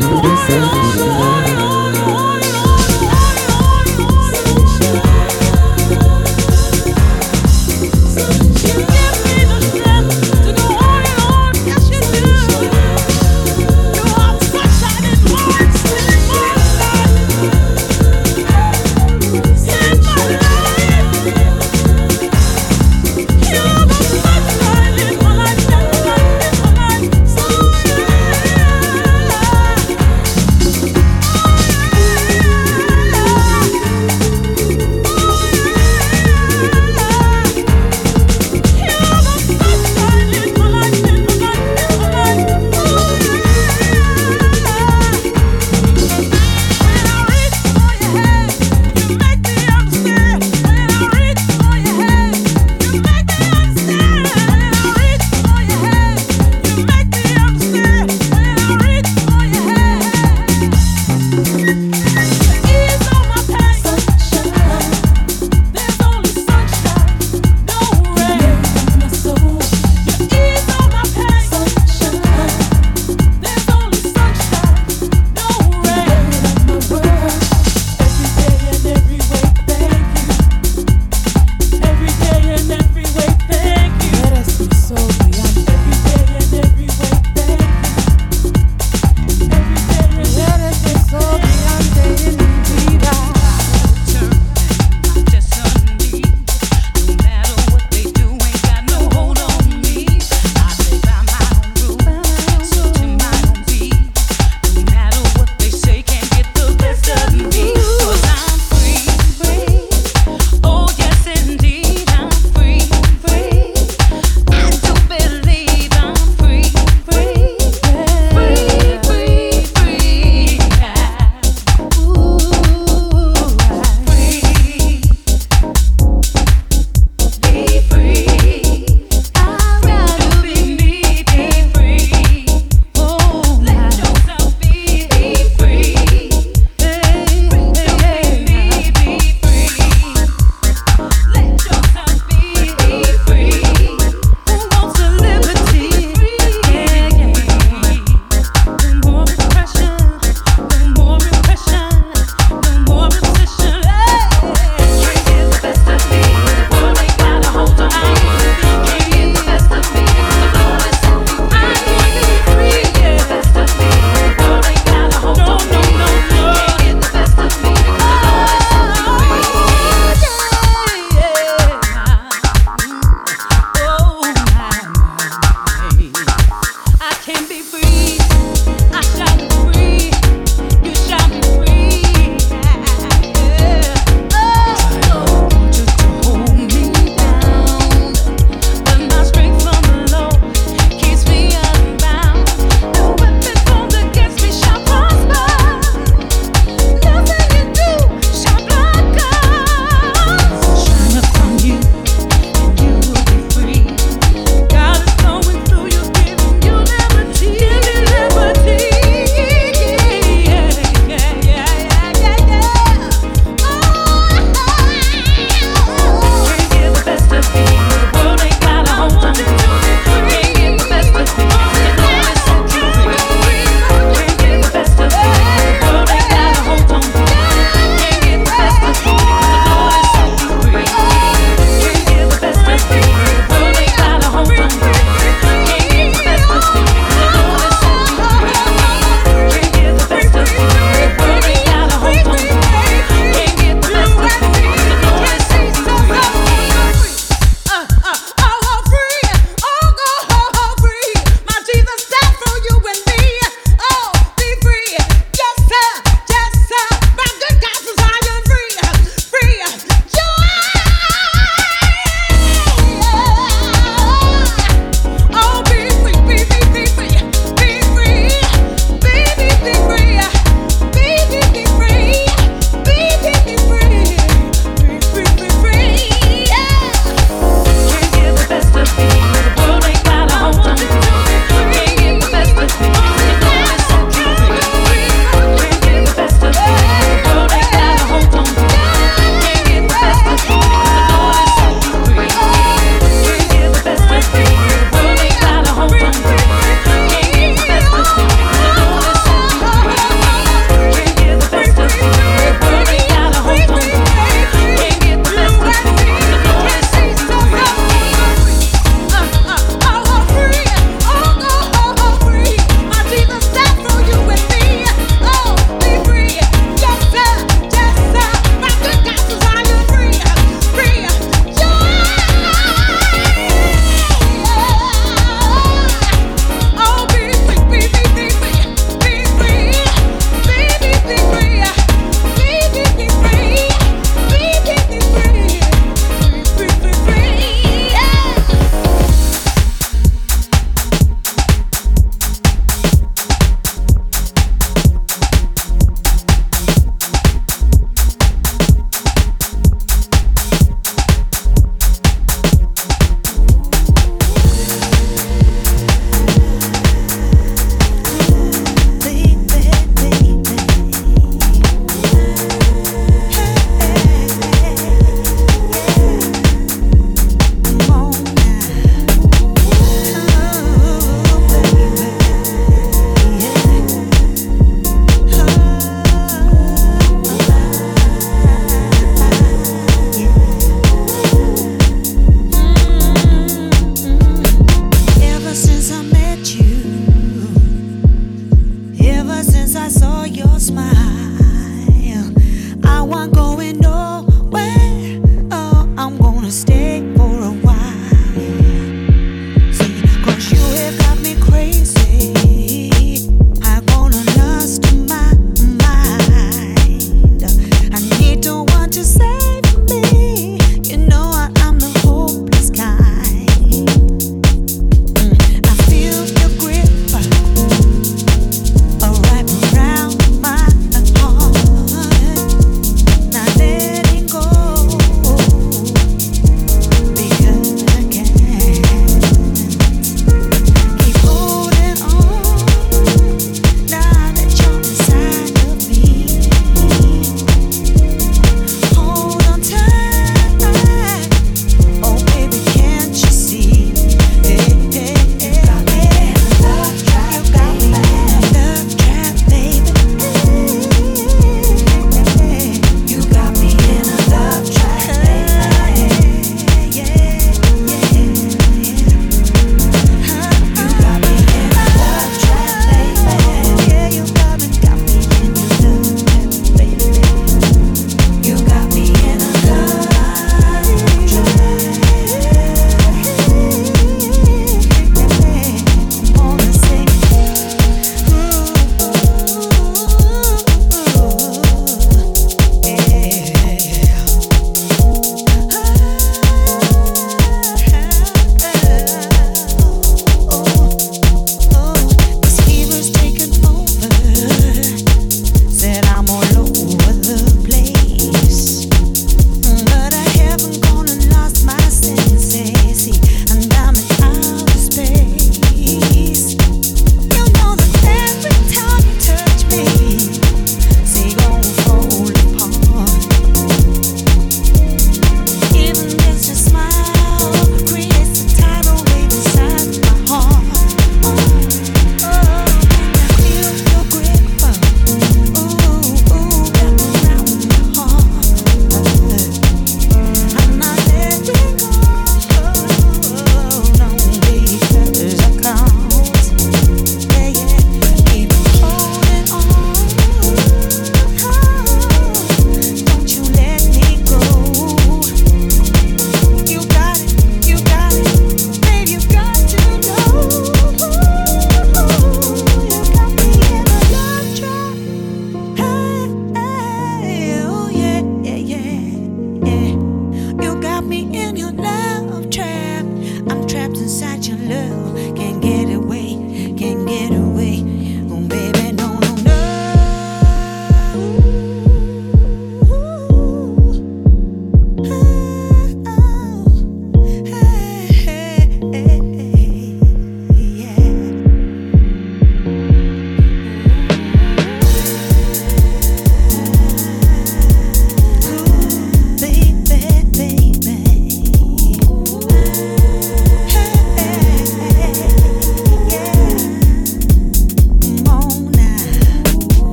Santo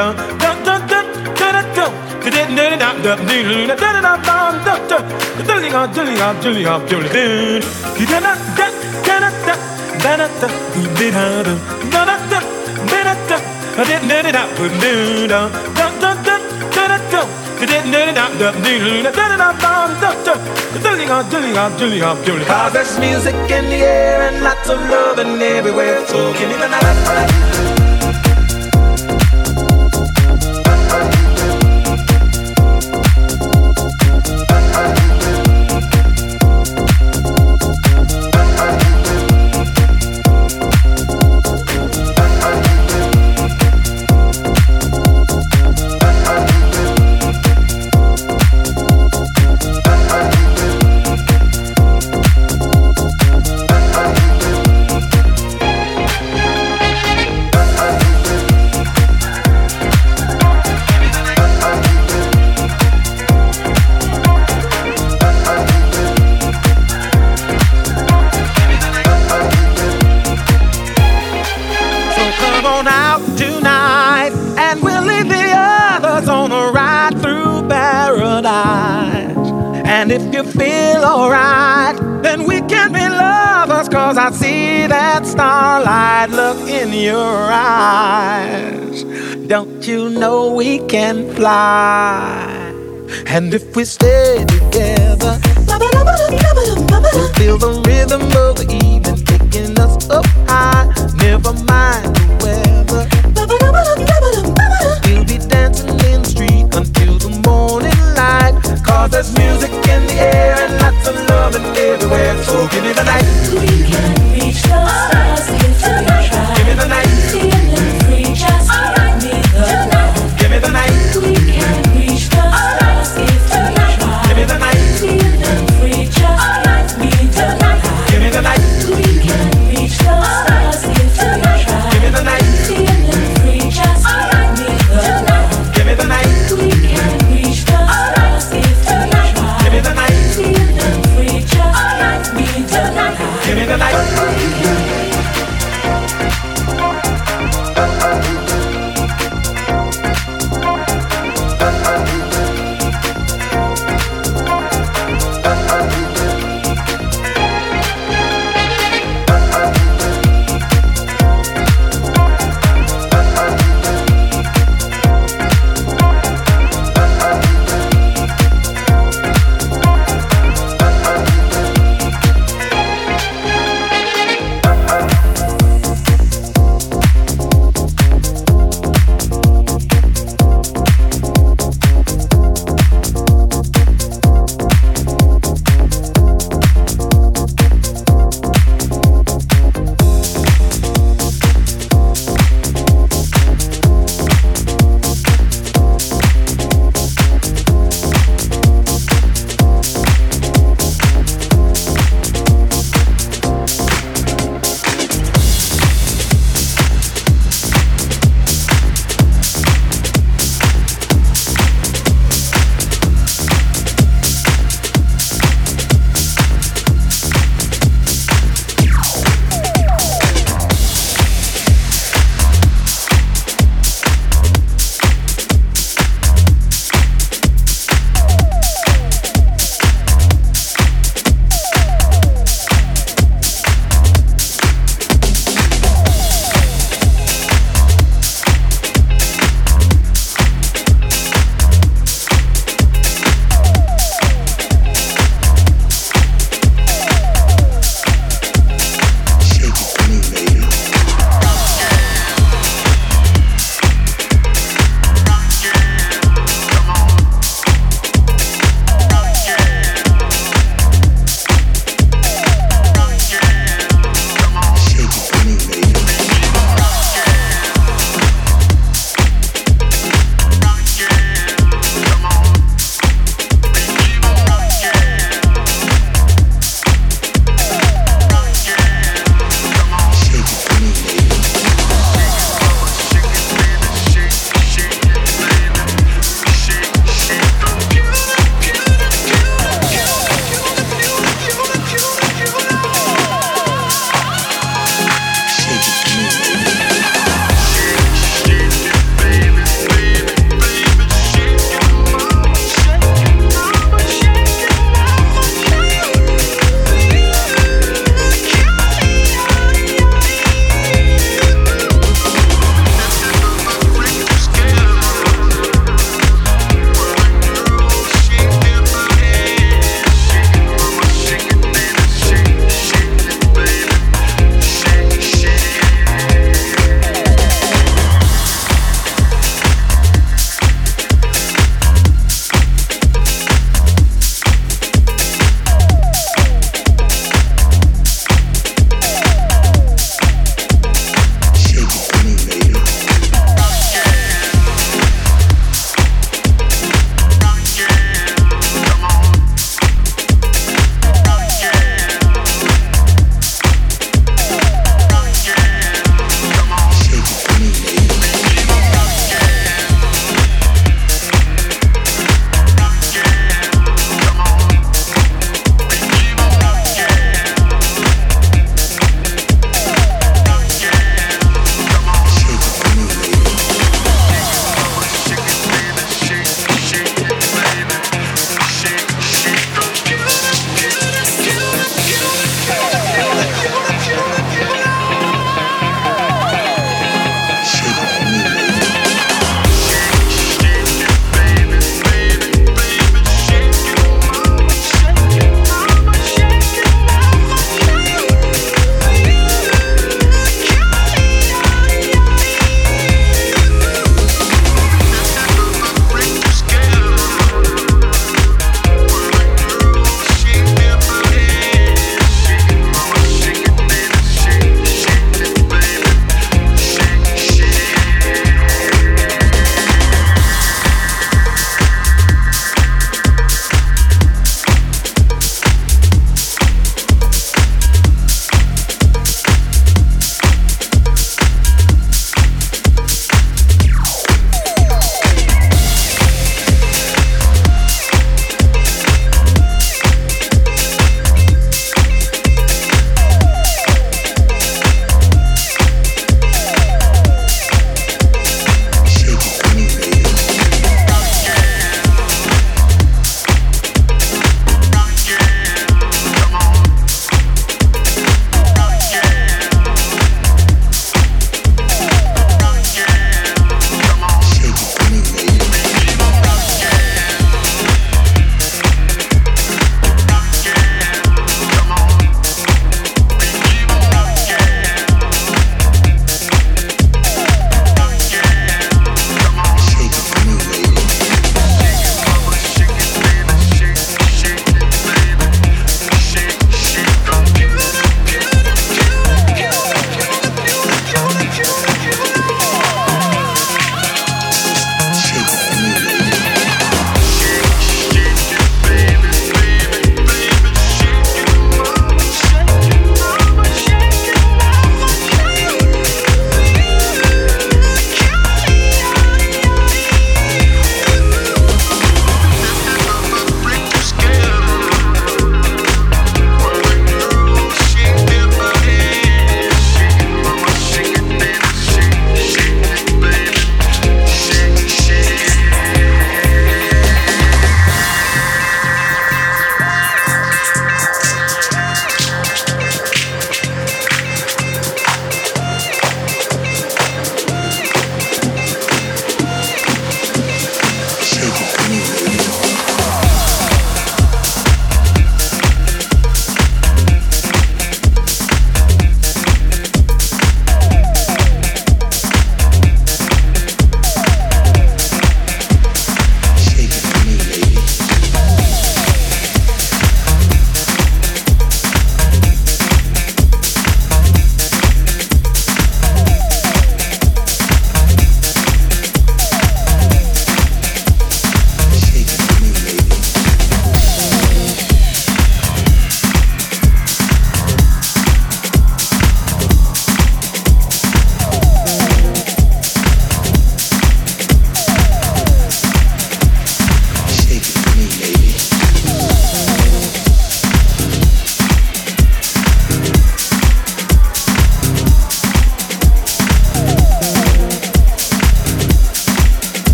dum dum Cause there's music in the air and lots of love and everywhere. So give me the night. And if we stay